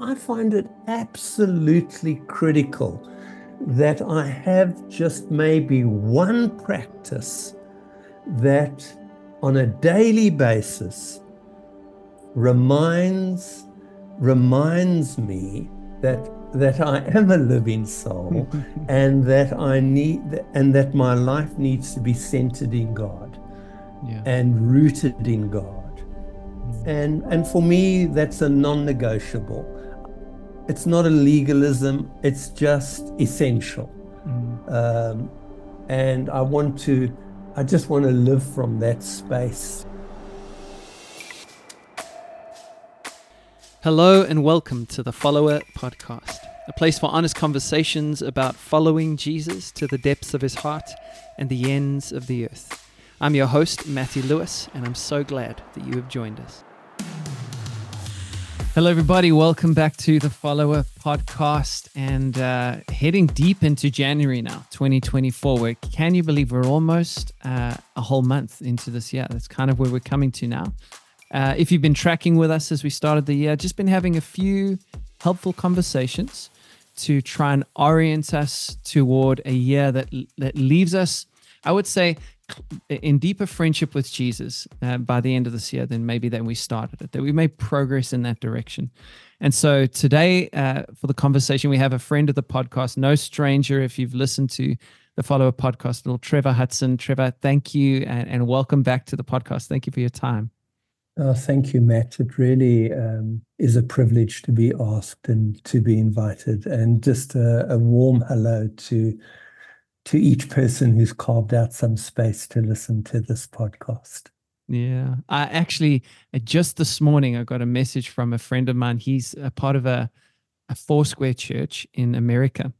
I find it absolutely critical that I have just maybe one practice that on a daily basis reminds reminds me that that I am a living soul and that I need and that my life needs to be centered in God yeah. and rooted in God. Mm. And and for me that's a non-negotiable. It's not a legalism, it's just essential. Mm. Um, and I want to I just want to live from that space. Hello and welcome to the Follower Podcast, a place for honest conversations about following Jesus to the depths of his heart and the ends of the earth. I'm your host, Matthew Lewis, and I'm so glad that you have joined us. Hello, everybody. Welcome back to the Follower Podcast and uh, heading deep into January now, 2024. Where can you believe we're almost uh, a whole month into this year? That's kind of where we're coming to now. Uh, if you've been tracking with us as we started the year, just been having a few helpful conversations to try and orient us toward a year that that leaves us, I would say, in deeper friendship with Jesus uh, by the end of this year than maybe than we started it. That we made progress in that direction. And so today, uh, for the conversation, we have a friend of the podcast, no stranger. If you've listened to the follower podcast, little Trevor Hudson. Trevor, thank you and, and welcome back to the podcast. Thank you for your time. Oh, thank you, Matt. It really um, is a privilege to be asked and to be invited, and just a, a, warm hello to to each person who's carved out some space to listen to this podcast. Yeah, I actually uh, just this morning I got a message from a friend of mine. He's a part of a a Foursquare church in America,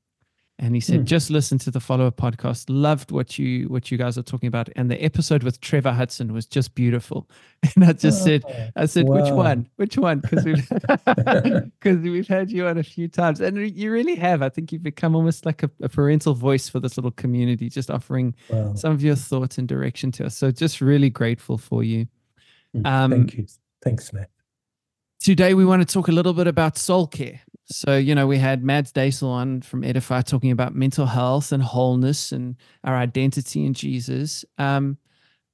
and he said, mm. "Just listen to the follower podcast. Loved what you what you guys are talking about, and the episode with Trevor Hudson was just beautiful." And I just oh, said, "I said, wow. which one? Which one? Because we've because we've had you on a few times, and you really have. I think you've become almost like a, a parental voice for this little community, just offering wow. some of your thoughts and direction to us. So, just really grateful for you. Mm, um, Thank you. Thanks, Matt. Today, we want to talk a little bit about soul care. So, you know, we had Mads Daisel on from Edify talking about mental health and wholeness and our identity in Jesus. Um,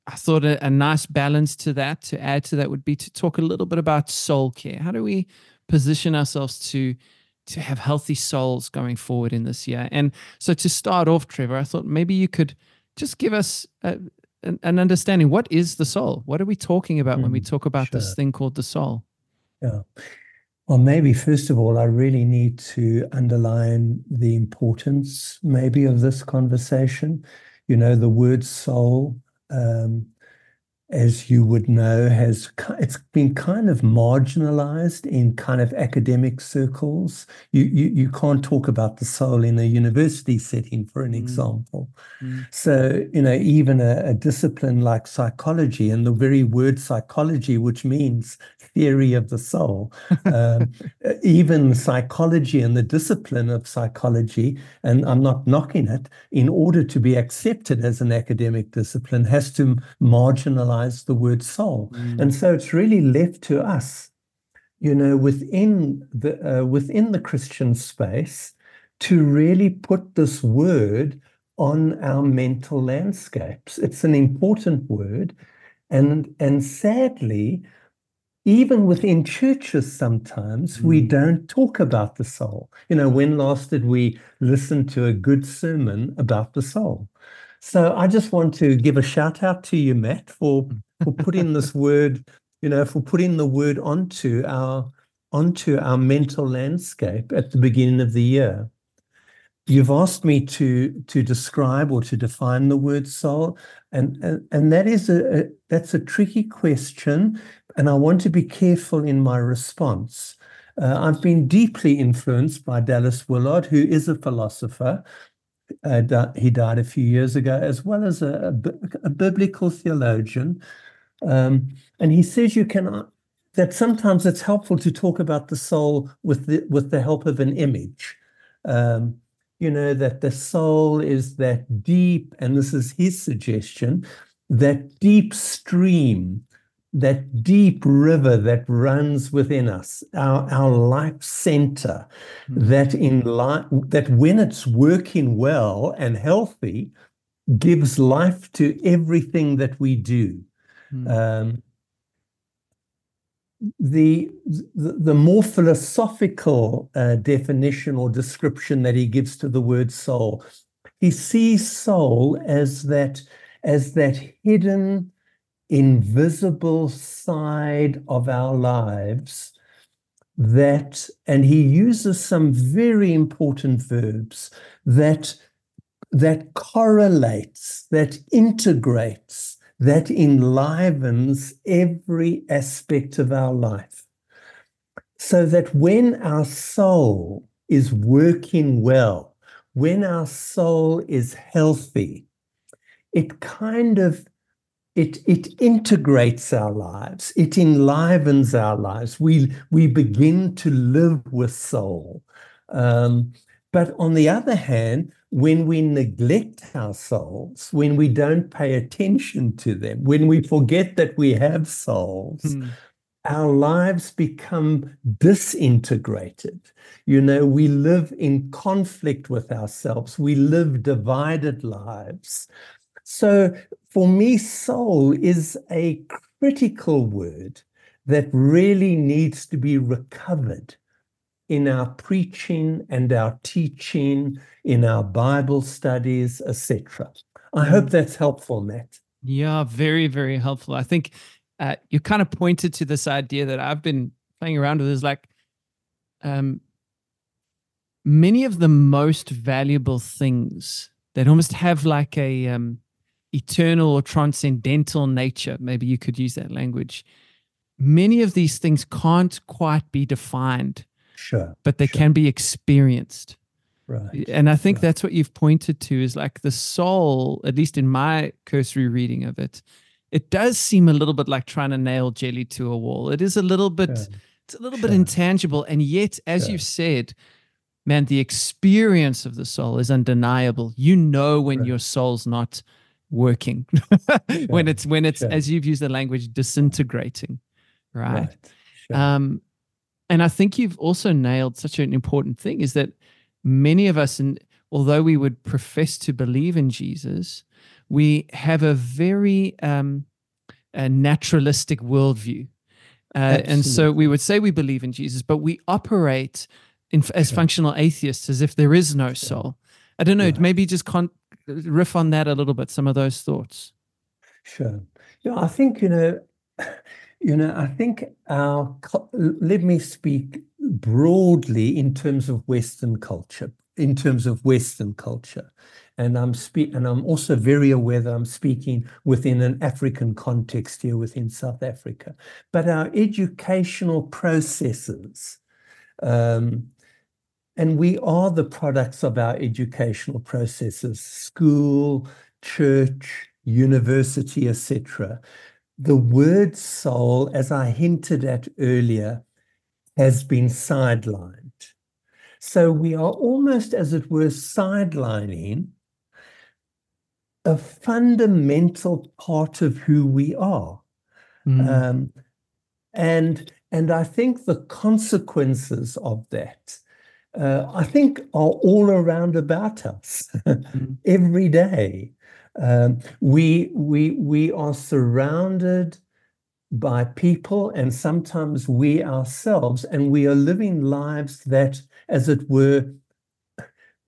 I thought a, a, nice balance to that, to add to that, would be to talk a little bit about soul care. How do we position ourselves to to have healthy souls going forward in this year? And so, to start off, Trevor, I thought maybe you could just give us a, an, an, understanding. What is the soul? What are we talking about mm, when we hmm, talk about sure. this thing called the soul? Yeah. Well, maybe first of all, I really need to underline the importance, maybe, of this conversation. You know, the word soul um, as you would know, has it's been kind of marginalized in kind of academic circles. You you, you can't talk about the soul in a university setting, for an mm. example. Mm. So you know, even a, a, discipline like psychology, and the very word psychology, which means theory of the soul, um, even psychology and the discipline of psychology, and I'm not knocking it, in order to be accepted as an academic discipline, has to marginalize the word soul. Mm. And so it's really left to us, you know, within the uh, within the Christian space to really put this word on our mental landscapes. It's an important word. And, and sadly, even within churches, sometimes mm. we don't talk about the soul. You know, when last did we listen to a good sermon about the soul? So I just want to give a shout out to you, Matt, for for putting this word, you know, for putting the word onto our onto our mental landscape at the beginning of the year. You've asked me to to describe or to define the word soul, and and, and that is a, a that's a tricky question, and I want to be careful in my response. Uh, I've been deeply influenced by Dallas Willard, who is a philosopher, uh, he died a few years ago, as well as a, a, a biblical theologian. Um, and he says you can that sometimes it's helpful to talk about the soul with the with the help of an image. Um, you know that the soul is that deep, and this is his suggestion, that deep stream that deep river that runs within us, our, our life center, mm. that in life, that when it's working well and healthy, gives life to everything that we do. Mm. Um, the, the, the more philosophical uh, definition or description that he gives to the word soul, he sees soul as that as that hidden invisible side of our lives that, and he uses some very important verbs that that correlates, that integrates, that enlivens every aspect of our life. So that when our soul is working well, when our soul is healthy, it kind of it it integrates our lives. It enlivens our lives. We we begin to live with soul. Um, but on the other hand when we neglect our souls when we don't pay attention to them when we forget that we have souls mm. our lives become disintegrated. You know we live in conflict with ourselves. We live divided lives so for me, soul is a critical word that really needs to be recovered in our preaching and our teaching, in our Bible studies, etc. I mm. hope that's helpful, Matt. Yeah, very, very helpful. I think uh, you kind of pointed to this idea that I've been playing around with is like um, many of the most valuable things that almost have like a um, eternal or transcendental nature, maybe you could use that language, many of these things can't quite be defined. Sure. But they sure. can be experienced. Right. And I think right. that's what you've pointed to is like the soul, at least in my cursory reading of it, it does seem a little bit like trying to nail jelly to a wall. It is a little bit, sure. it's a little sure. bit intangible. And yet, as you've said, man, the experience of the soul is undeniable. You know when right. your soul's not working sure. when it's when it's sure. as you've used the language disintegrating right, right. Sure. um and i think you've also nailed such an important thing is that many of us and although we would profess to believe in jesus we have a very um a naturalistic worldview uh, and so we would say we believe in jesus but we operate in, as functional atheists as if there is no soul I don't know. Right. Maybe just con- riff on that a little bit. Some of those thoughts. Sure. Yeah, I think you know, you know, I think our. Let me speak broadly in terms of Western culture. In terms of Western culture, and I'm speak, and I'm also very aware that I'm speaking within an African context here within South Africa. But our educational processes. Um, and we are the products of our educational processes, school, church, university, etc. The word soul, as I hinted at earlier, has been sidelined. So we are almost, as it were, sidelining a fundamental part of who we are. Mm. Um, and, and I think the consequences of that uh, I think are all around about us mm-hmm. every day. Um, we we we are surrounded by people and sometimes we ourselves, and we are living lives that, as it were,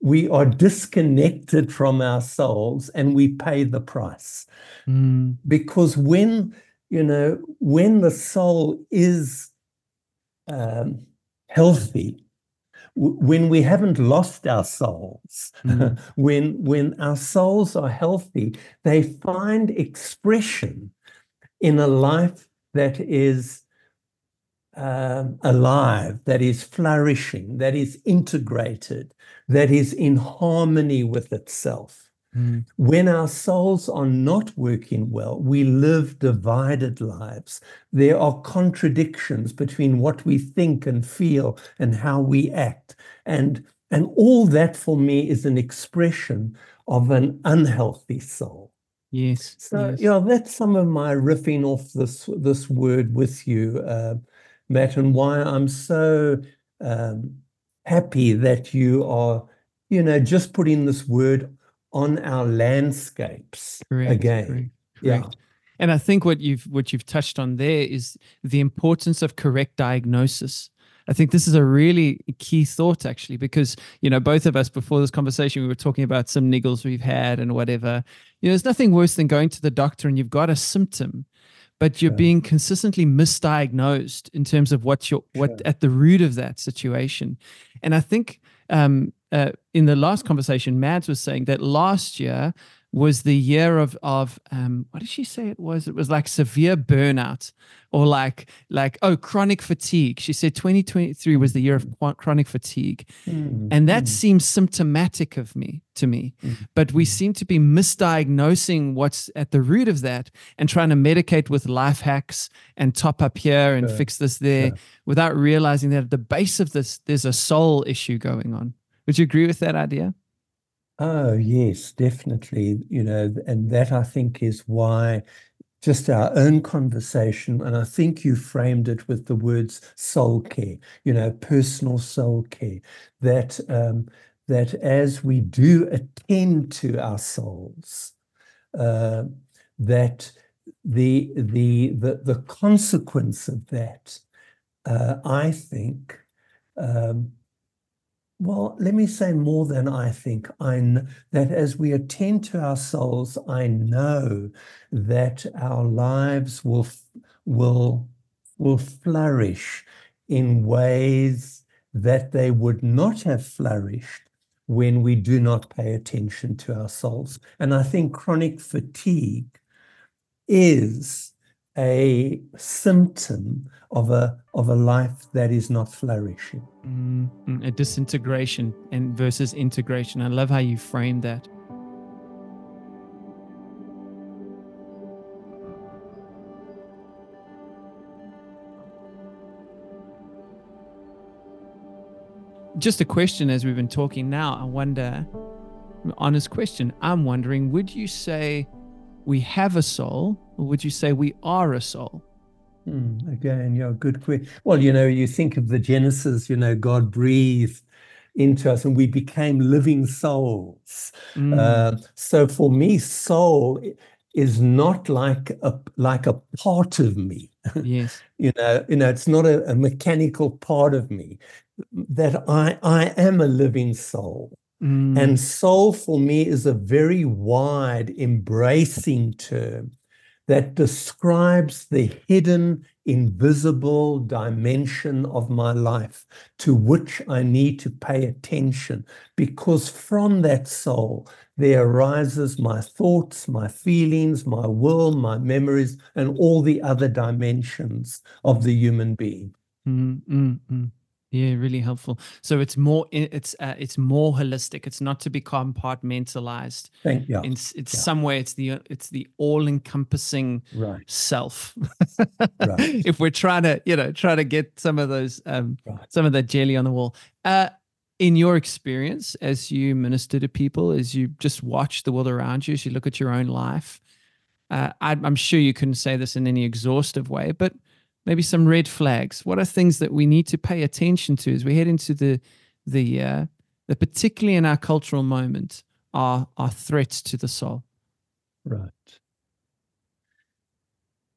we are disconnected from ourselves and we pay the price. Mm. Because when, you know, when the soul is um, healthy, when we haven't lost our souls, mm. when when our souls are healthy, they find expression in a life that is um, alive, that is flourishing, that is integrated, that is in harmony with itself. Mm. When our souls are not working well, we live divided lives. There are contradictions between what we think and feel and how we act. And, and all that for me is an expression of an unhealthy soul. Yes. So yes. yeah, that's some of my riffing off this this word with you, uh, Matt, and why I'm so um, happy that you are, you know, just putting this word on our landscapes Correct, again. correct, Yeah. correct. And I think what you've what you've touched on there is the importance of correct diagnosis. I think this is a really key thought actually, because you know, both of us before this conversation, we were talking about some niggles we've had and whatever. You know, there's nothing worse than going to the doctor and you've got a symptom, but you're Sure. being consistently misdiagnosed in terms of what you're what Sure. at the root of that situation. And I think um, uh, in the last conversation, Mads was saying that last year was the year of of um, what did she say it was? It was like severe burnout or like like oh chronic fatigue. She said 2023 was the year of chronic fatigue, Mm, and that mm, seems symptomatic of me to me. mm, But we seem to be misdiagnosing what's at the root of that and trying to medicate with life hacks and top up here and fix this there without realizing that at the base of this there's a soul issue going on. Would you agree with that idea? Oh, yes, definitely. You know, and that I think is why just our own conversation, and I think you framed it with the words soul care, you know, personal soul care, that um, that as we do attend to our souls, uh, that the the the the consequence of that, uh, I think, um, well, let me say more than I think. I kn- that as we attend to our souls, I know that our lives will will will flourish in ways that they would not have flourished when we do not pay attention to our souls. And I think chronic fatigue is a symptom of a of a life that is not flourishing. Mm, mm, a disintegration and versus integration. I love how you framed that. Just a question as we've been talking now. I wonder, honest question. I'm wondering, would you say we have a soul, or would you say we are a soul? Hmm, again, yeah, good question. Well, you know, you think of the Genesis, you know, God breathed into us and we became living souls. Mm, Uh, so for me, soul is not like a like a part of me. yes. You know, you know, it's not a, a mechanical part of me. That I I am a living soul. Mm, And soul for me is a very wide, embracing term that describes the hidden, invisible dimension of my life to which I need to pay attention because from that soul there arises my thoughts, my feelings, my will, my memories, and all the other dimensions of the human being. Mm, mm, mm. Yeah, really helpful. So it's more it's uh, it's more holistic. It's not to be compartmentalized. Thank you. In it's yeah. some way it's the uh, it's the all encompassing Right, self. Right. if we're trying to you know try to get some of those um right. some of that jelly on the wall. Uh, in your experience, as you minister to people, as you just watch the world around you, as you look at your own life, uh, I, I'm sure you couldn't say this in any exhaustive way, but maybe some red flags. What are things that we need to pay attention to as we head into the the uh, the particularly in our cultural moment are are threats to the soul? Right.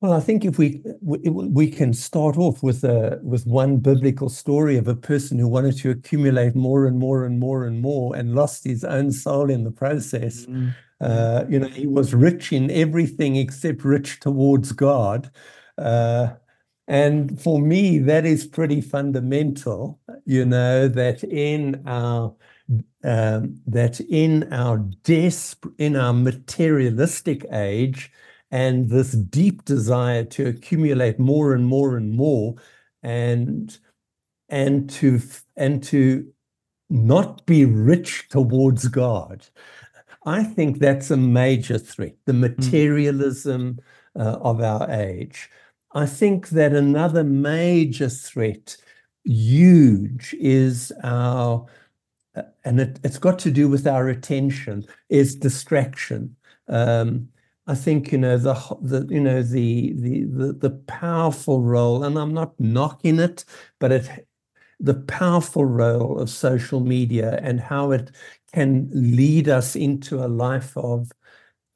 Well, I think if we we, can start off with a with one biblical story of a person who wanted to accumulate more and more and more and more and lost his own soul in the process. Mm, Uh, you know, he was rich in everything except rich towards God. Uh, and for me, that is pretty fundamental, you know, that in our um, that in our desp in our materialistic age and this deep desire to accumulate more and more and more and and to and to not be rich towards God. I think that's a major threat, the materialism uh, of our age. I think that another major threat, huge, is our, uh, and it, it's got to do with our attention, is distraction. Um, I think you know the the you know the the the, the powerful role, and I'm not knocking it, but it the powerful role of social media and how it can lead us into a life of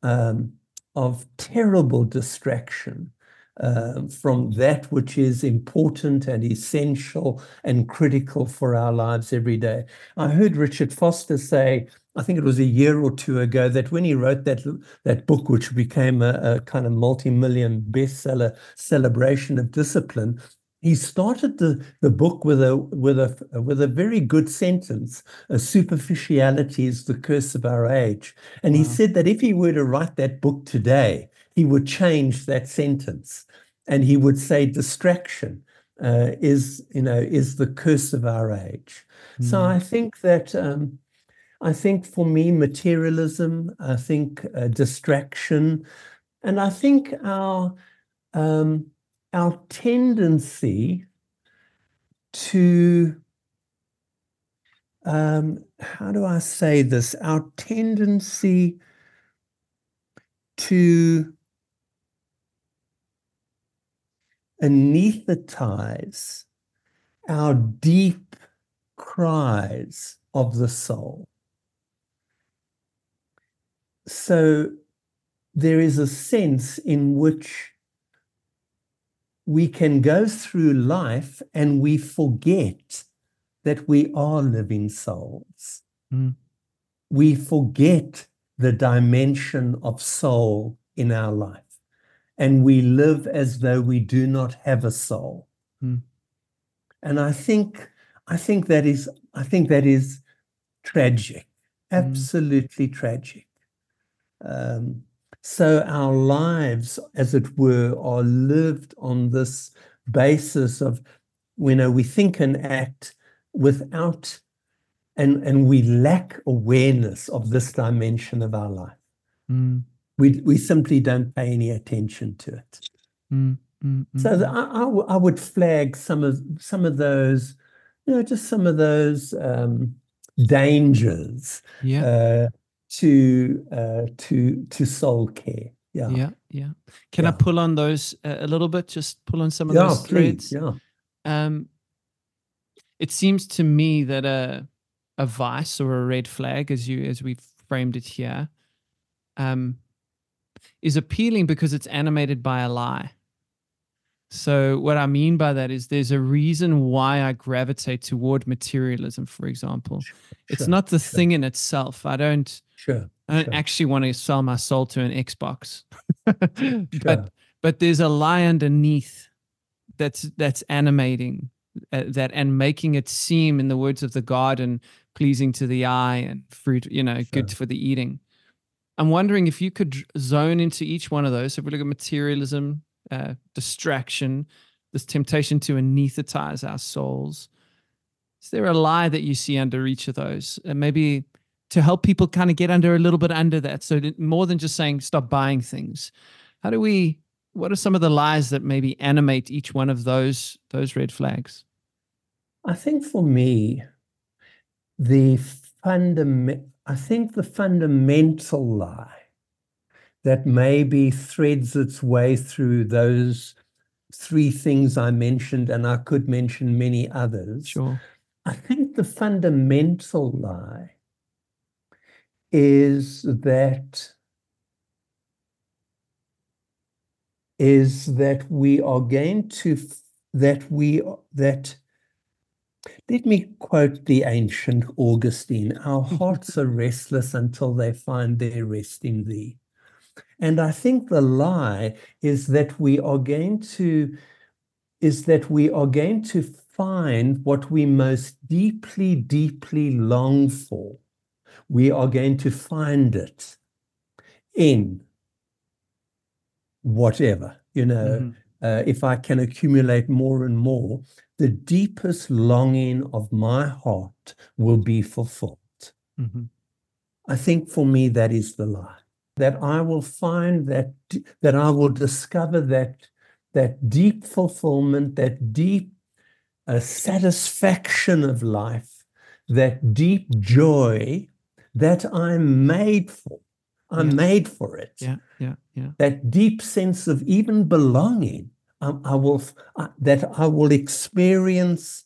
um, of terrible distraction uh, from that which is important and essential and critical for our lives every day. I heard Richard Foster say I think it was a year or two ago that when he wrote that that book, which became a, a kind of multi-million bestseller, celebration of discipline, he started the, the book with a with a with a very good sentence. A superficiality is the curse of our age, and wow. he said that if he were to write that book today, he would change that sentence, and he would say distraction uh, is you know is the curse of our age. Mm. So hmm. I think that. Um, I think for me, materialism, I think uh, distraction, and I think our um, our tendency to um, how do I say this? Our tendency to anesthetize our deep cries of the soul. So there is a sense in which we can go through life and we forget that we are living souls. Mm. We forget the dimension of soul in our life. And we live as though we do not have a soul. Mm. And I think I think that is I think that is tragic, mm. absolutely mm. tragic. Um, so our lives, as it were, are lived on this basis of, you know, we think and act without, and, and we lack awareness of this dimension of our life. Mm. We, we simply don't pay any attention to it. Mm, mm, mm so the, mm. I, I, would flag some of some of those, you know, just some of those um, dangers. Yeah. Uh, to uh, to to soul care. Yeah, yeah, yeah. Can yeah. I pull on those a little bit? Just pull on some of yeah, those threads. Yeah. Um, it seems to me that a a vice or a red flag, as you as we framed it here, um, is appealing because it's animated by a lie. So, what I mean by that is there's a reason why I gravitate toward materialism, for example. Sure, it's not the sure. thing in itself. I don't Sure. I don't actually want to sell my soul to an Xbox. But but there's a lie underneath that's that's animating uh, that and making it seem in the words of the garden pleasing to the eye and fruit, you know, good for the eating. I'm wondering if you could zone into each one of those. So if we look at materialism, uh, distraction, this temptation to anesthetize our souls. Is there a lie that you see under each of those? And maybe to help people kind of get under a little bit under that. So more than just saying stop buying things, how do we? What are some of the lies that maybe animate each one of those those red flags? I think for me, the fundament. I think the fundamental lie that maybe threads its way through those three things I mentioned, and I could mention many others. Sure. I think the fundamental lie is that is that we are going to that we that let me quote the ancient Augustine our hearts are restless until they find their rest in thee and i think the lie is that we are going to is that we are going to find what we most deeply deeply long for we are going to find it in whatever, you know. Mm-hmm. Uh, if I can accumulate more and more, the deepest longing of my heart will be fulfilled. Mm-hmm. I think for me, that is the lie. That I will find that that I will discover that that deep fulfillment, that deep uh, satisfaction of life, that deep joy that I'm made for I'm Yeah. made for it. Yeah. Yeah. Yeah. That deep sense of even belonging. Um, I will I- that I will experience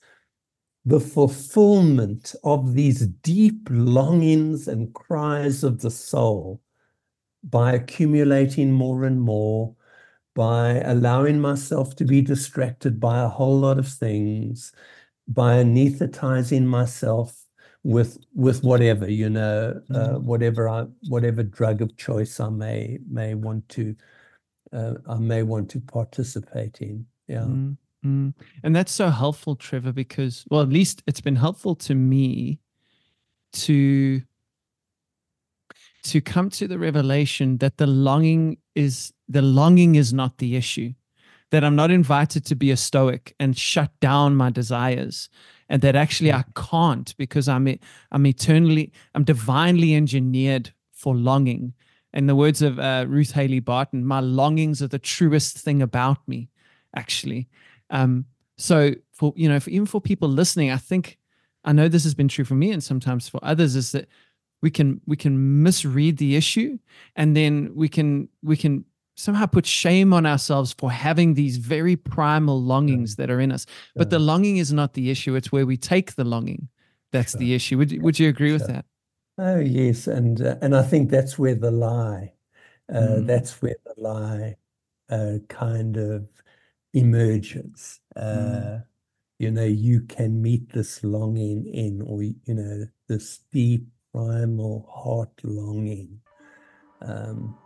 the fulfillment of these deep longings and cries of the soul by accumulating more and more, by allowing myself to be distracted by a whole lot of things, by anesthetizing myself with with whatever you know, uh, whatever I whatever drug of choice I may may want to uh, I may want to participate in. Yeah. Mm, mm. And that's so helpful, Trevor, because, well, at least it's been helpful to me to to come to the revelation that the longing is the longing is not the issue that i'm not invited to be a stoic and shut down my desires and that actually i can't because i'm i'm eternally i'm divinely engineered for longing in the words of uh, ruth haley barton my longings are the truest thing about me actually. Um so for you know for, even for people listening i think i know this has been true for me and sometimes for others is that we can we can misread the issue and then we can we can somehow put shame on ourselves for having these very primal longings that are in us. But the longing is not the issue it's where we take the longing that's the issue. Would, would you agree with that Oh yes, and uh, and I think that's where the lie, uh, Mm. that's where the lie uh, kind of emerges. Uh, Mm. You know, you can meet this longing in, or you know, this deep primal heart longing. Um,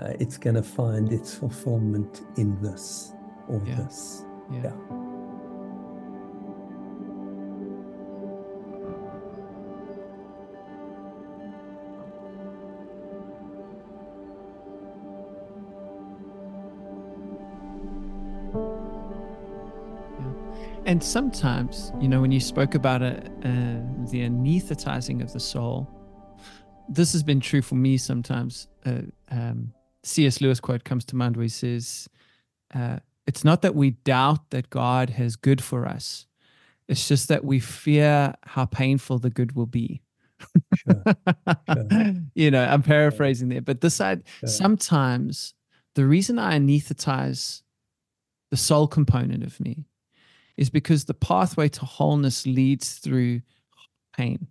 uh, it's going to find its fulfillment in this or Yeah. this. yeah Yeah. And sometimes, you know, when you spoke about it, uh, the anesthetizing of the soul, this has been true for me sometimes. Uh, um, C.S. Lewis quote comes to mind where he says, uh, It's not that we doubt that God has good for us, it's just that we fear how painful the good will be. Sure. Sure. you know, I'm paraphrasing there, but this side, Sure. sometimes the reason I anesthetize the soul component of me is because the pathway to wholeness leads through pain.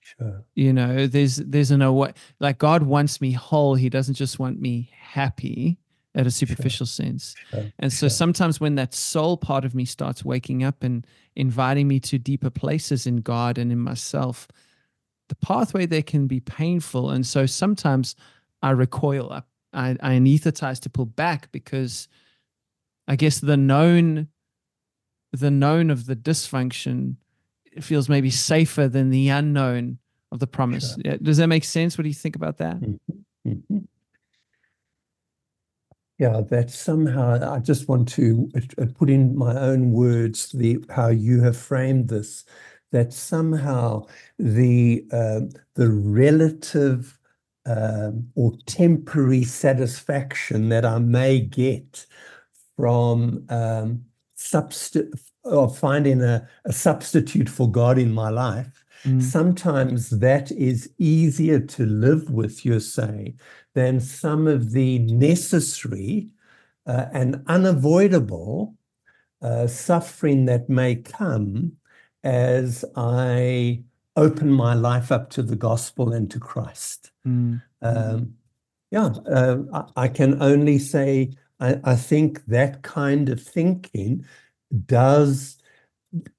Sure. You know, there's there's an away like God wants me whole. He doesn't just want me happy at a superficial sense. Sure. And so Sure. sometimes when that soul part of me starts waking up and inviting me to deeper places in God and in myself, the pathway there can be painful. And so sometimes I recoil up. I, I anesthetize to pull back because I guess the known the known of the dysfunction feels maybe safer than the unknown of the promise. Sure. Yeah, Does that make sense? What do you think about that? Mhm. Yeah, that somehow I just want to uh, put in my own words the how you have framed this. That somehow the uh, the relative um, or temporary satisfaction that I may get from um, substi- of finding a, a substitute for God in my life Mm, sometimes that is easier to live with, you're saying, than some of the necessary uh, and unavoidable uh, suffering that may come as I open my life up to the gospel and to Christ. mm, Um, yeah, uh, I, I can only say I, I think that kind of thinking does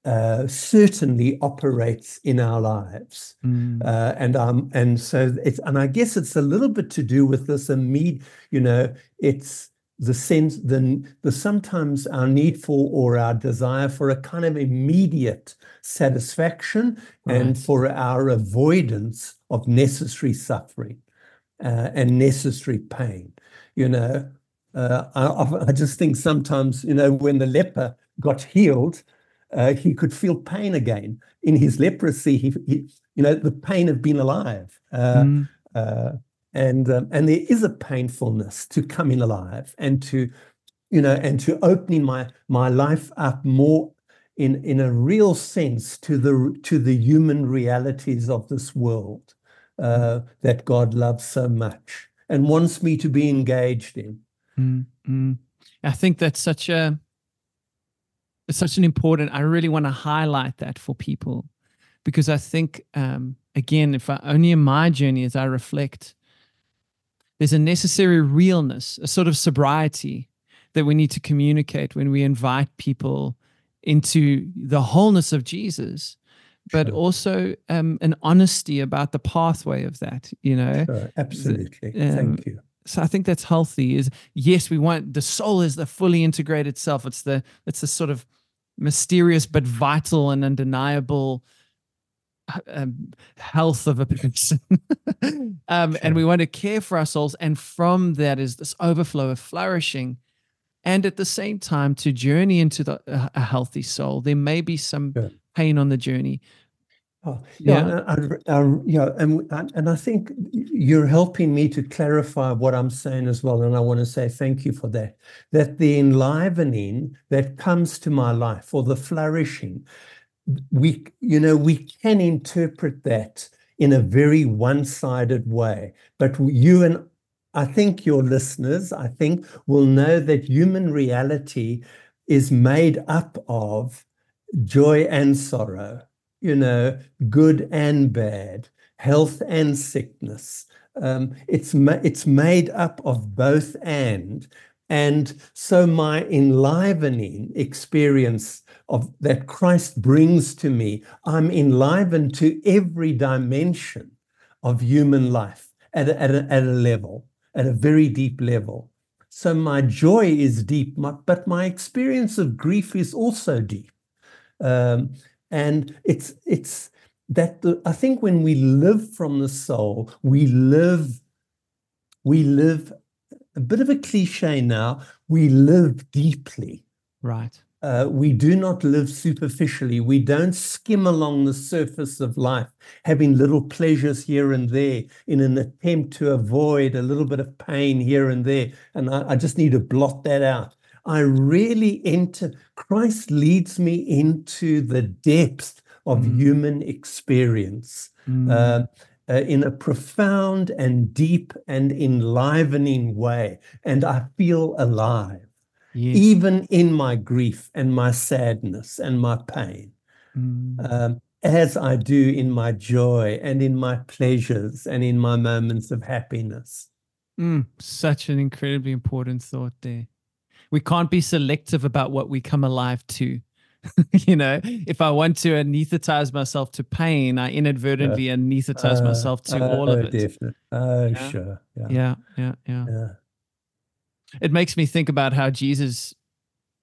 uh, certainly operates in our lives. mm, Uh, and um and so it's and I guess it's a little bit to do with this immediate, you know, it's the sense the the sometimes our need for or our desire for a kind of immediate satisfaction and for our avoidance of necessary suffering uh, and necessary pain. You know, uh, I, I just think sometimes, you know, when the leper got healed, uh, he could feel pain again in his leprosy. He, he you know, the pain of being alive. Uh, mm, uh, and um, and there is a painfulness to coming alive and to you know and to opening my my life up more in in a real sense to the to the human realities of this world uh, that God loves so much and wants me to be engaged in. Mm-hmm. I think that's such a it's such an important. I really want to highlight that for people because I think um, again, if I only in my journey as I reflect, there's a necessary realness, a sort of sobriety that we need to communicate when we invite people into the wholeness of Jesus, but sure. also um, an honesty about the pathway of that. You know, sure. absolutely. Um, Thank you. So I think that's healthy. Is yes, we want the soul is the fully integrated self. It's the it's the sort of mysterious but vital and undeniable um, health of a person. um, sure. And we want to care for our souls. And from that is this overflow of flourishing. And at the same time, to journey into the, a, a healthy soul, there may be some sure. pain on the journey. Oh, yeah, yeah. I, I, yeah, and and I think you're helping me to clarify what I'm saying as well, and I want to say thank you for that. That the enlivening that comes to my life, or the flourishing, we you know we can interpret that in a very one-sided way, but you and I think your listeners, I think, will know that human reality is made up of joy and sorrow you know, good and bad, health and sickness. Um, it's ma- it's made up of both and, and so my enlivening experience of that Christ brings to me, I'm enlivened to every dimension of human life at a, at a, at a level, at a very deep level. So my joy is deep, but my experience of grief is also deep. Um, and it's it's that the, I think when we live from the soul, we live we live a bit of a cliche now. We live deeply. Right. Uh, we do not live superficially. We don't skim along the surface of life, having little pleasures here and there in an attempt to avoid a little bit of pain here and there. And I, I just need to blot that out. I really enter, Christ leads me into the depth of mm. human experience mm. uh, uh, in a profound and deep and enlivening way. And I feel alive, yes. even in my grief and my sadness and my pain. Mm. Um, as I do in my joy and in my pleasures and in my moments of happiness. Mm, such an incredibly important thought there we can't be selective about what we come alive to. you know, if I want to anesthetize myself to pain, I inadvertently anesthetize uh, myself to uh, all of it. Definitely. Oh, yeah? sure. Yeah. yeah. yeah, yeah, yeah. It makes me think about how Jesus,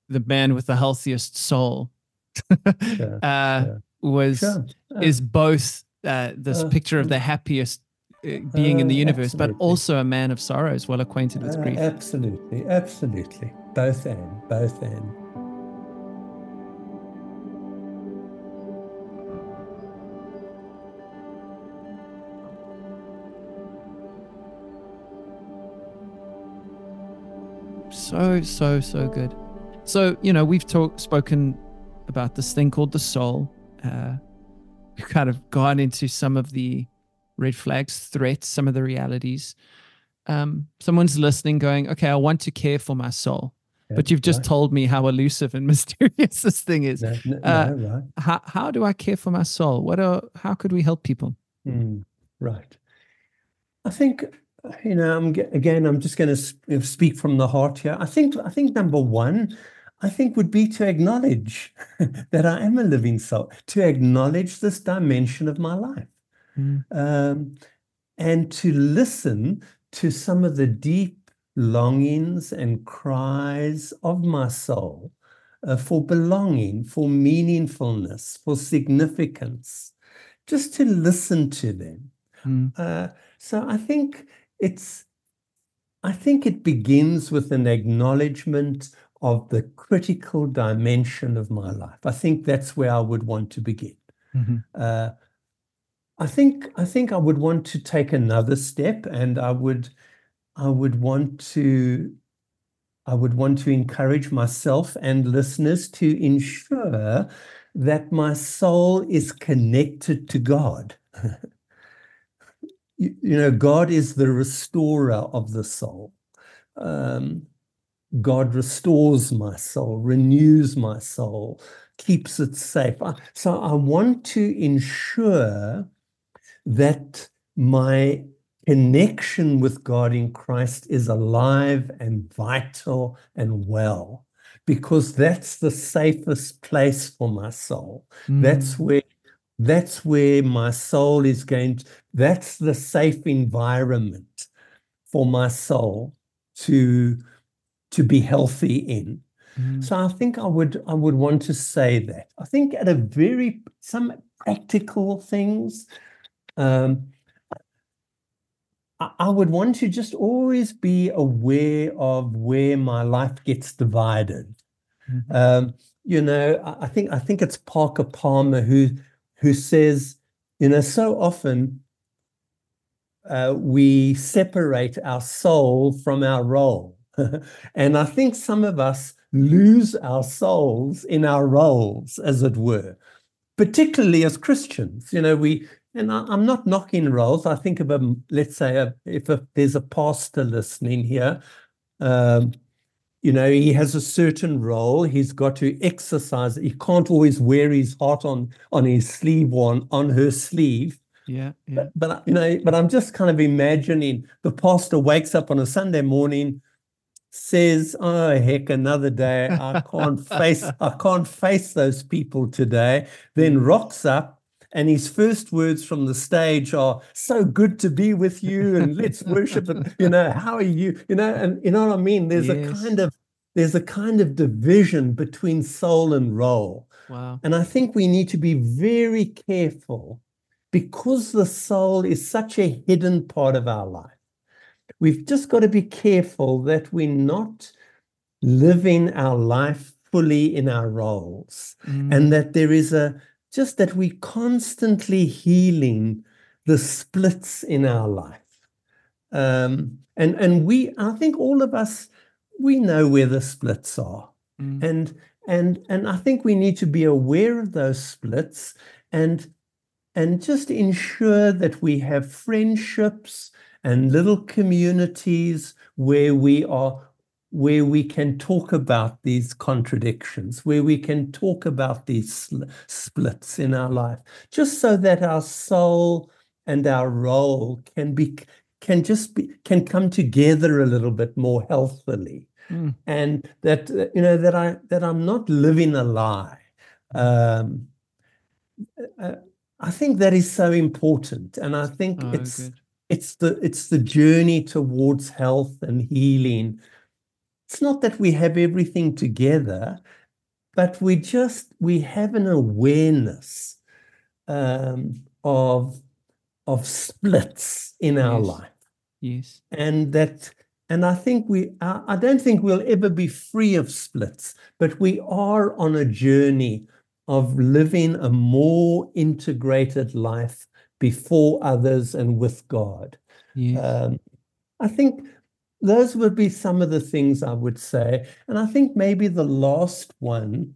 the man with the healthiest soul, sure, uh, was sure. is both uh, this uh, picture of the happiest uh, being in the universe, absolutely. but also a man of sorrows, well acquainted with grief. Absolutely, absolutely both and, both and. So, so, so good. So, you know, we've talked, spoken about this thing called the soul. Uh, we've kind of gone into some of the red flags, threats, some of the realities. Um, someone's listening, going, okay, I want to care for my soul but you've just right. told me how elusive and mysterious this thing is. No, no, uh, no, right. How how do I care for my soul? What are how could we help people? Mm, right. I think you know. I'm again. I'm just going to speak from the heart here. I think. I think number one, I think would be to acknowledge that I am a living soul. To acknowledge this dimension of my life, mm. um, and to listen to some of the deep longings and cries of my soul uh, for belonging, for meaningfulness, for significance, just to listen to them. Mm. Uh, so I think it's, I think it begins with an acknowledgement of the critical dimension of my life. I think that's where I would want to begin. Mm-hmm. Uh, I think I think I would want to take another step, and I would I would want to I would want to encourage myself and listeners to ensure that my soul is connected to God. you, you know, God is the restorer of the soul. Um, God restores my soul, renews my soul, keeps it safe. So I want to ensure that my connection with God in Christ is alive and vital and well, because that's the safest place for my soul. Mm. That's where that's where my soul is going to, that's the safe environment for my soul to to be healthy in mm. so i think i would i would want to say that i think at a very some practical things um, I, would want to just always be aware of where my life gets divided mm-hmm. um, you know I, I think i think it's parker palmer who who says, you know, so often uh, we separate our soul from our role. and I think some of us lose our souls in our roles, as it were, particularly as Christians. You know, we, and I, am not knocking roles. I think of a, let's say, a, if a, there's a pastor listening here, um, you know, he has a certain role. He's got to exercise. He can't always wear his heart on on his sleeve or on, on her sleeve. Yeah, yeah. But, but you know, but I'm just kind of imagining the pastor wakes up on a Sunday morning, says, "Oh heck, another day. I can't face. I can't face those people today." Then rocks up and his first words from the stage are so good to be with you and let's worship and you know how are you? You know and you know what i mean? There's yes. a kind of there's a kind of division between soul and role. Wow. And i think we need to be very careful because the soul is such a hidden part of our life. We've just got to be careful that we're not living our life fully in our roles mm. and that there is a just that we're constantly healing the splits in our life. Um, and and we, I think all of us, we know where the splits are, mm. and and and I think we need to be aware of those splits and and just ensure that we have friendships and little communities where we are where we can talk about these contradictions, where we can talk about these sl- splits in our life, just so that our soul and our role can be can just be can come together a little bit more healthily, mm. and that you know that I that I'm not living a lie. Um, uh, I think that is so important, and I think oh, it's good. it's the it's the journey towards health and healing it's not that we have everything together, but we just we have an awareness um, of of splits in yes. our life. Yes, and that and I think we I don't think we'll ever be free of splits, but we are on a journey of living a more integrated life before others and with God. Yes. Um, I think those would be some of the things I would say. And I think maybe the last one,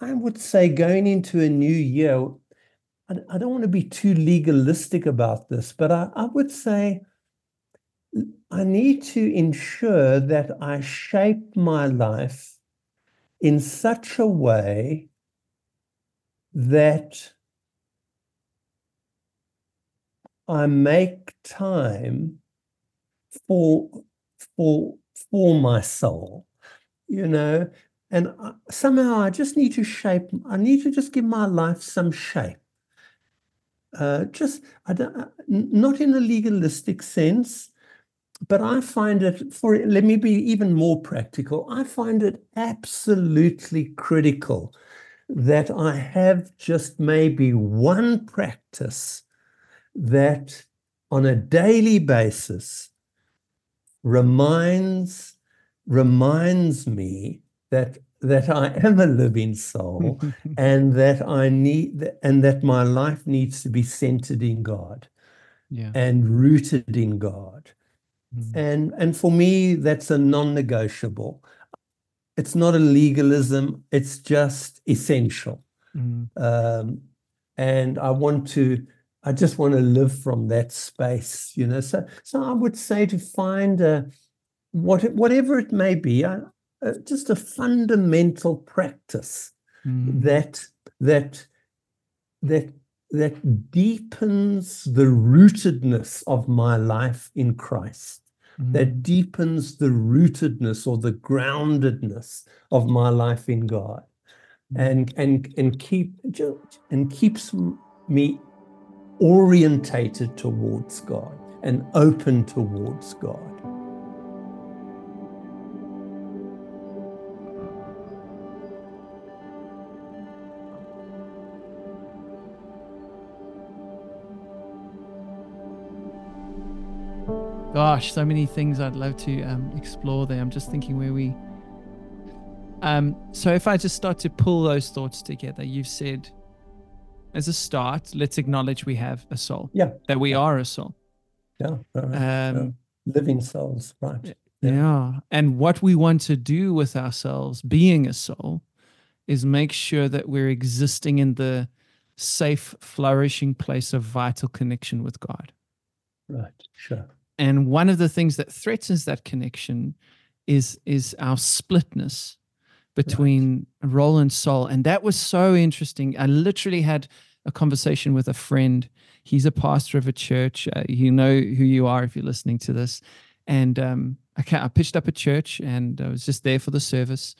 I would say going into a new year, I, don't want to be too legalistic about this, but I, I would say I need to ensure that I shape my life in such a way that I make time for for for my soul, you know. And somehow I just need to shape. I need to just give my life some shape. Uh, just I don't, uh, not in a legalistic sense, but I find it for. Let me be even more practical. I find it absolutely critical that I have just maybe one practice that on a daily basis reminds reminds me that that I am a living soul and that I need and that my life needs to be centered in God yeah. and rooted in God. Mm. And and for me that's a non-negotiable. It's not a legalism, it's just essential. Mm. Um, and I want to I just want to live from that space, you know. So, so I would say to find a, what whatever it may be, a, a, just a fundamental practice mm. that that that that deepens the rootedness of my life in Christ, mm. that deepens the rootedness or the groundedness of my life in God, mm. and and and keep and keeps me orientated towards God and open towards God. Gosh, so many things I'd love to um, explore there. I'm just thinking where we. Um, so if I just start to pull those thoughts together, you've said, as a start, let's acknowledge we have a soul. Yeah. That we yeah. are a soul. Yeah. Right. Um, living souls, right? Yeah. yeah. And what we want to do with ourselves, being a soul, is make sure that we're existing in the safe, flourishing place of vital connection with God. Right. Sure. And one of the things that threatens that connection is is our splitness between right. role and soul. And that was so interesting. I literally had a conversation with a friend. He's a pastor of a church. Uh, you know who you are if you're listening to this. And um, I, I pitched up a church and I was just there for the service.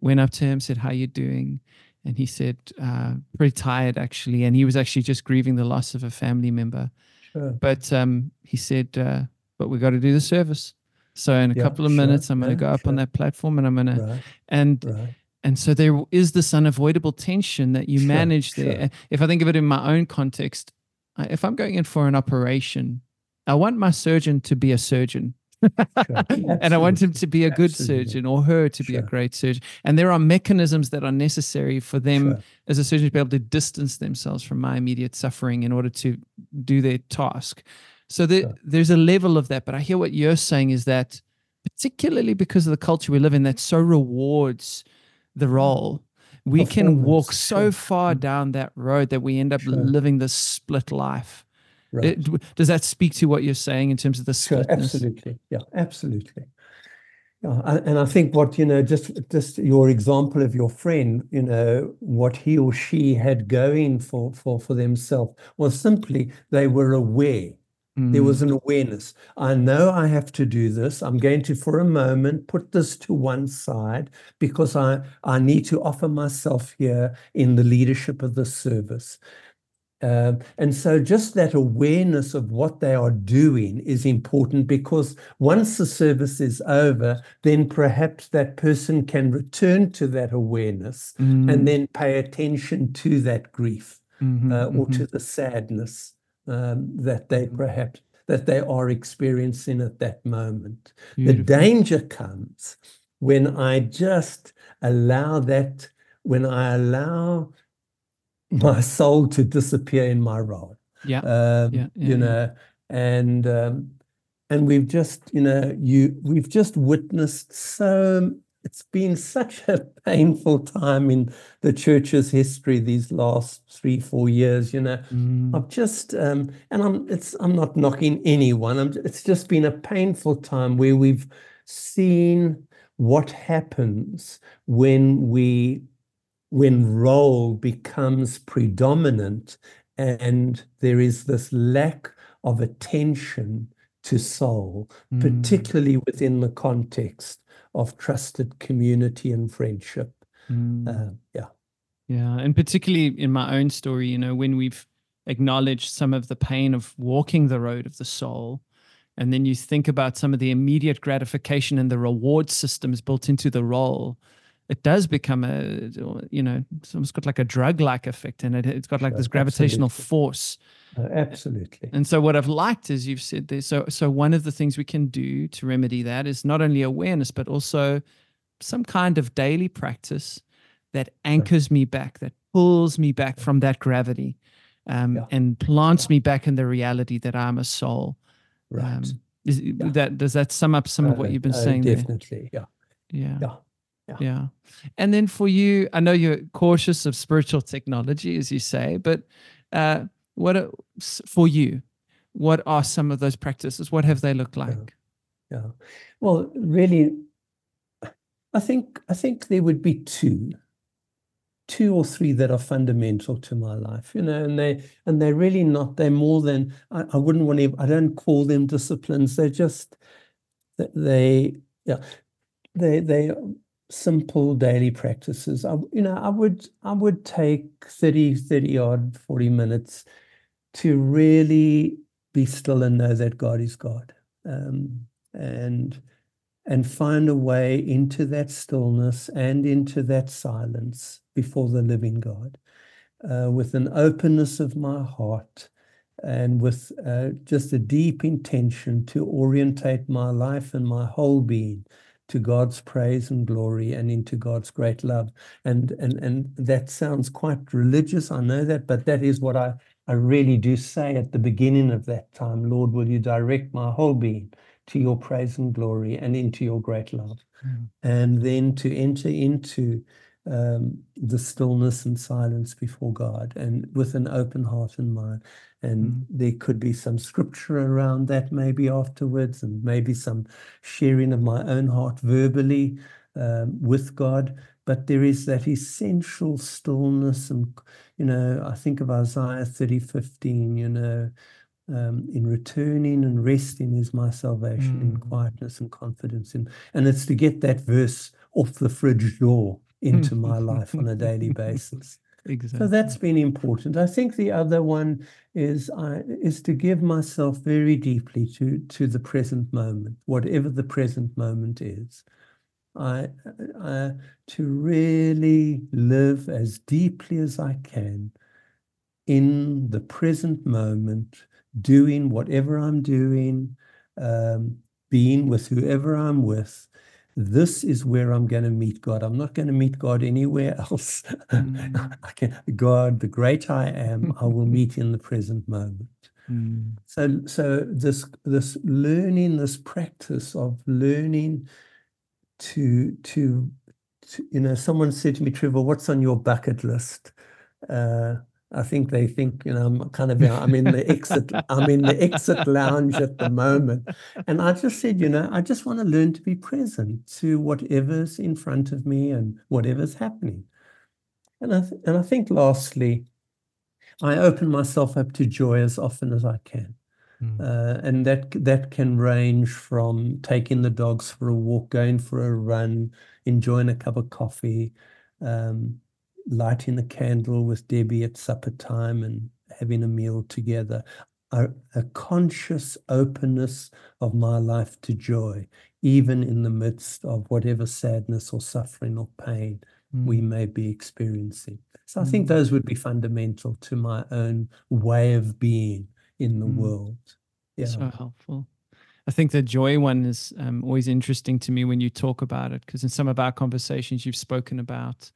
Went up to him, said, "How you doing?" And he said, uh, "Pretty tired, actually." And he was actually just grieving the loss of a family member. Sure. But um, he said, uh, but we got to do the service. So in a yeah, couple of sure, minutes, I'm going to go up sure. on that platform and I'm going right, to, and, right. and so there is this unavoidable tension that you sure, manage there. If I think of it in my own context, if I'm going in for an operation, I want my surgeon to be a surgeon. and I want him to be a good Absolutely. surgeon or her to be a great surgeon. And there are mechanisms that are necessary for them as a surgeon to be able to distance themselves from my immediate suffering in order to do their task. So the, there's a level of that. But I hear what you're saying is that, particularly because of the culture we live in that so rewards the role, we can walk so sure. far mm. down that road that we end up sure. living this split life. Right. It, does that speak to what you're saying in terms of the sure, absolutely. Yeah, absolutely. Yeah, and I think what you know, just just your example of your friend, you know, what he or she had going for for for themselves was simply they were aware there was mm. an awareness. I know I have to do this. I'm going to, for a moment, put this to one side because I, I need to offer myself here in the leadership of the service. Um, and so, just that awareness of what they are doing is important because once the service is over, then perhaps that person can return to that awareness mm. and then pay attention to that grief mm-hmm, uh, or mm-hmm. to the sadness um, that they mm-hmm. perhaps that they are experiencing at that moment. Beautiful. The danger comes when I just allow that, when I allow my soul to disappear in my role. Yeah. Um, yeah, yeah, you know, and um, and we've just, you know, you we've just witnessed so it's been such a painful time in the church's history these last three four years you know mm. i've just um, and i'm it's i'm not knocking anyone I'm, it's just been a painful time where we've seen what happens when we when role becomes predominant and there is this lack of attention to soul mm. particularly within the context of trusted community and friendship. Mm. Uh, yeah. Yeah. And particularly in my own story, you know, when we've acknowledged some of the pain of walking the road of the soul, and then you think about some of the immediate gratification and the reward systems built into the role, it does become a, you know, it's almost got like a drug like effect and it. It's got like this gravitational Absolutely. force uh, absolutely. And so what I've liked is you've said there. So so one of the things we can do to remedy that is not only awareness, but also some kind of daily practice that anchors me back, that pulls me back from that gravity, um, yeah. and plants yeah. me back in the reality that I'm a soul. Right. Um, is, yeah. That does that sum up some uh, of what uh, you've been uh, saying? Definitely. There? Yeah. Yeah. Yeah. Yeah. And then for you, I know you're cautious of spiritual technology, as you say, but uh, what are, for you? What are some of those practices? What have they looked like? Yeah. yeah. Well, really, I think I think there would be two, two or three that are fundamental to my life. You know, and they and they're really not. They're more than I, I wouldn't want to. I don't call them disciplines. They're just they yeah they they simple daily practices. I, you know, I would I would take 30, 30 odd, 40 minutes to really be still and know that God is God. Um, and and find a way into that stillness and into that silence before the living God uh, with an openness of my heart and with uh, just a deep intention to orientate my life and my whole being to God's praise and glory and into God's great love. And and and that sounds quite religious, I know that, but that is what I, I really do say at the beginning of that time. Lord, will you direct my whole being to your praise and glory and into your great love? Mm. And then to enter into um, the stillness and silence before God and with an open heart and mind. And mm. there could be some scripture around that maybe afterwards, and maybe some sharing of my own heart verbally um, with God. But there is that essential stillness. And, you know, I think of Isaiah 30 15, you know, um, in returning and resting is my salvation, mm. in quietness and confidence. In, and it's to get that verse off the fridge door into hmm. my life on a daily basis. Exactly. So that's been important. I think the other one is I, is to give myself very deeply to to the present moment, whatever the present moment is. I, I to really live as deeply as I can in the present moment, doing whatever I'm doing, um, being with whoever I'm with, this is where I'm going to meet God. I'm not going to meet God anywhere else. Mm. I can, God, the great I am, I will meet in the present moment. Mm. So, so this this learning, this practice of learning to to, to you know, someone said to me, Trevor, what's on your bucket list? Uh, I think they think, you know, I'm kind of, I'm in the exit, I'm in the exit lounge at the moment. And I just said, you know, I just want to learn to be present to whatever's in front of me and whatever's happening. And I, th- and I think lastly, I open myself up to joy as often as I can. Mm. Uh, and that that can range from taking the dogs for a walk, going for a run, enjoying a cup of coffee, um, lighting a candle with Debbie at supper time and having a meal together, a, a, conscious openness of my life to joy, even in the midst of whatever sadness or suffering or pain mm. we may be experiencing. So I mm. think those would be fundamental to my own way of being in the mm. world. Yeah. So helpful. I think the joy one is um, always interesting to me when you talk about it, because in some of our conversations, you've spoken about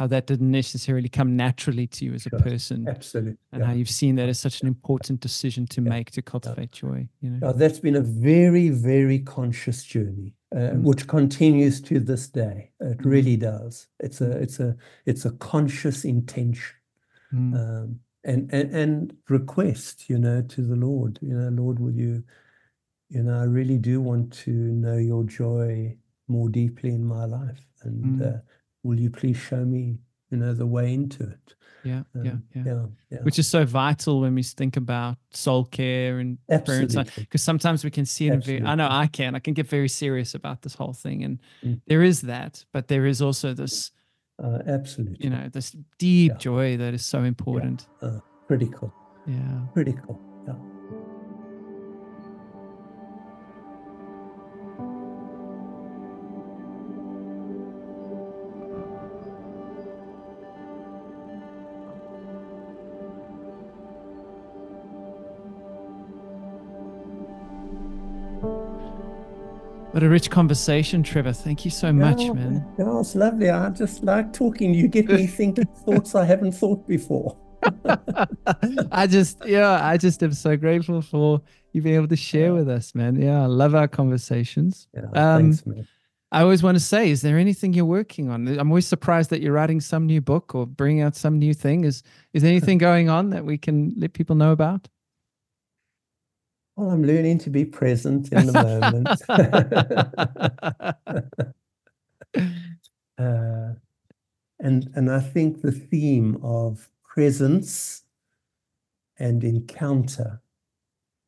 how that didn't necessarily come naturally to you as a person. Absolutely. And yeah. how you've seen that as such an important decision to yeah. make to cultivate yeah. joy. You know? that's been a very, very conscious journey. Uh, mm. which continues to this day. It mm. really does. It's a it's a it's a conscious intention, mm. um, and, and and request, you know, to the Lord. You know, Lord, will you, you know, I really do want to know Your joy more deeply in my life, and mm. uh, will you please show me you know the way into it yeah, um, yeah, yeah, yeah, yeah, Which is so vital when we think about soul care and because sometimes we can see it. Very, I know I can. I can get very serious about this whole thing, and mm. there is that, but there is also this. Uh, absolutely. You know, this deep yeah. joy that is so important. Uh, critical. Yeah. Critical. What a rich conversation, Trevor. Thank you so much, man. Yeah, it's lovely. I just like talking. You get me thinking thoughts I haven't thought before. I just, yeah, I just am so grateful for you being able to share with us, man. Yeah, I love our conversations. Yeah, um, thanks, man. I always want to say, is there anything you're working on? I'm always surprised that you're writing some new book or bringing out some new thing. Is is there anything going on that we can let people know about? Well, I'm learning to be present in the moment. uh, and and I think the theme of presence and encounter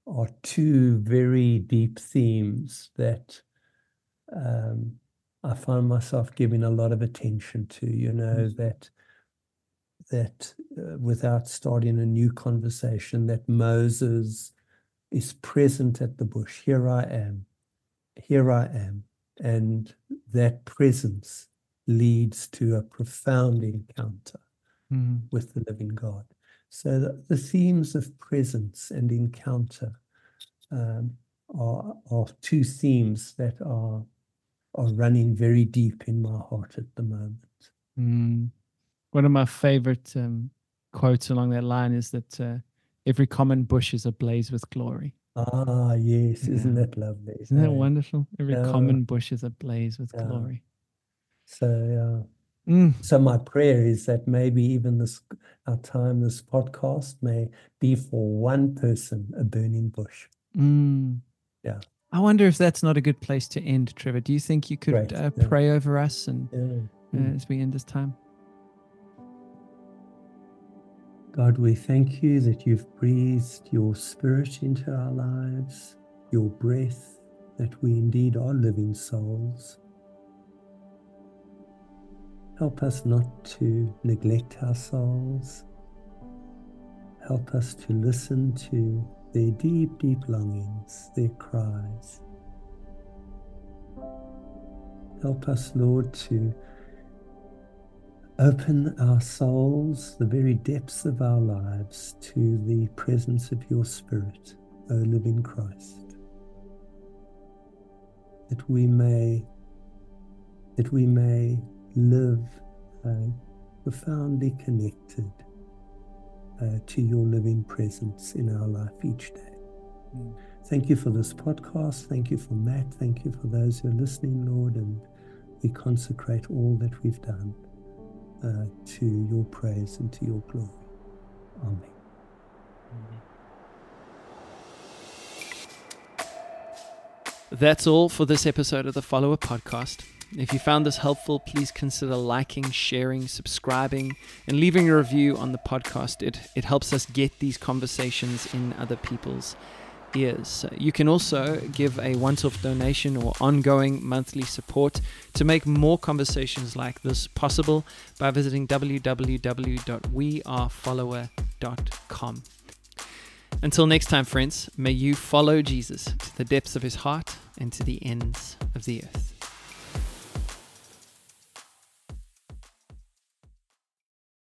are two very deep themes that um, I find myself giving a lot of attention to. You know mm-hmm. that that uh, without starting a new conversation, that Moses is present at the bush. Here I am. Here I am. And that presence leads to a profound encounter mm. with the living God. So the, the, themes of presence and encounter um, are, are two themes that are are running very deep in my heart at the moment. Mm. One of my favorite um, quotes along that line is that uh, every common bush is ablaze with glory. Ah, yes. Yeah. Isn't that lovely? Isn't that wonderful? Every yeah. common bush is ablaze with yeah. glory. So, mm. so my prayer is that maybe even this our time, this podcast may be for one person a burning bush. Mm. Yeah. I wonder if that's not a good place to end, Trevor. Do you think you could uh, pray over us and uh, as we end this time? God, we thank you that you've breathed your spirit into our lives, your breath, that we indeed are living souls. Help us not to neglect our souls. Help us to listen to their deep, deep longings, their cries. Help us, Lord, to Open our souls, the very depths of our lives, to the presence of your Spirit, O living Christ, that we may that we may live uh, profoundly connected uh, to your living presence in our life each day. Mm. Thank you for this podcast. Thank you for Matt. Thank you for those who are listening, Lord, and we consecrate all that we've done uh, to your praise and to your glory. Amen. That's all for this episode of the Follower Podcast. If you found this helpful, please consider liking, sharing, subscribing, and leaving a review on the podcast. It, it helps us get these conversations in other people's ears. You can also give a once off donation or ongoing monthly support to make more conversations like this possible by visiting www.wearefollower.com. Until next time, friends, may you follow Jesus to the depths of his heart and to the ends of the earth.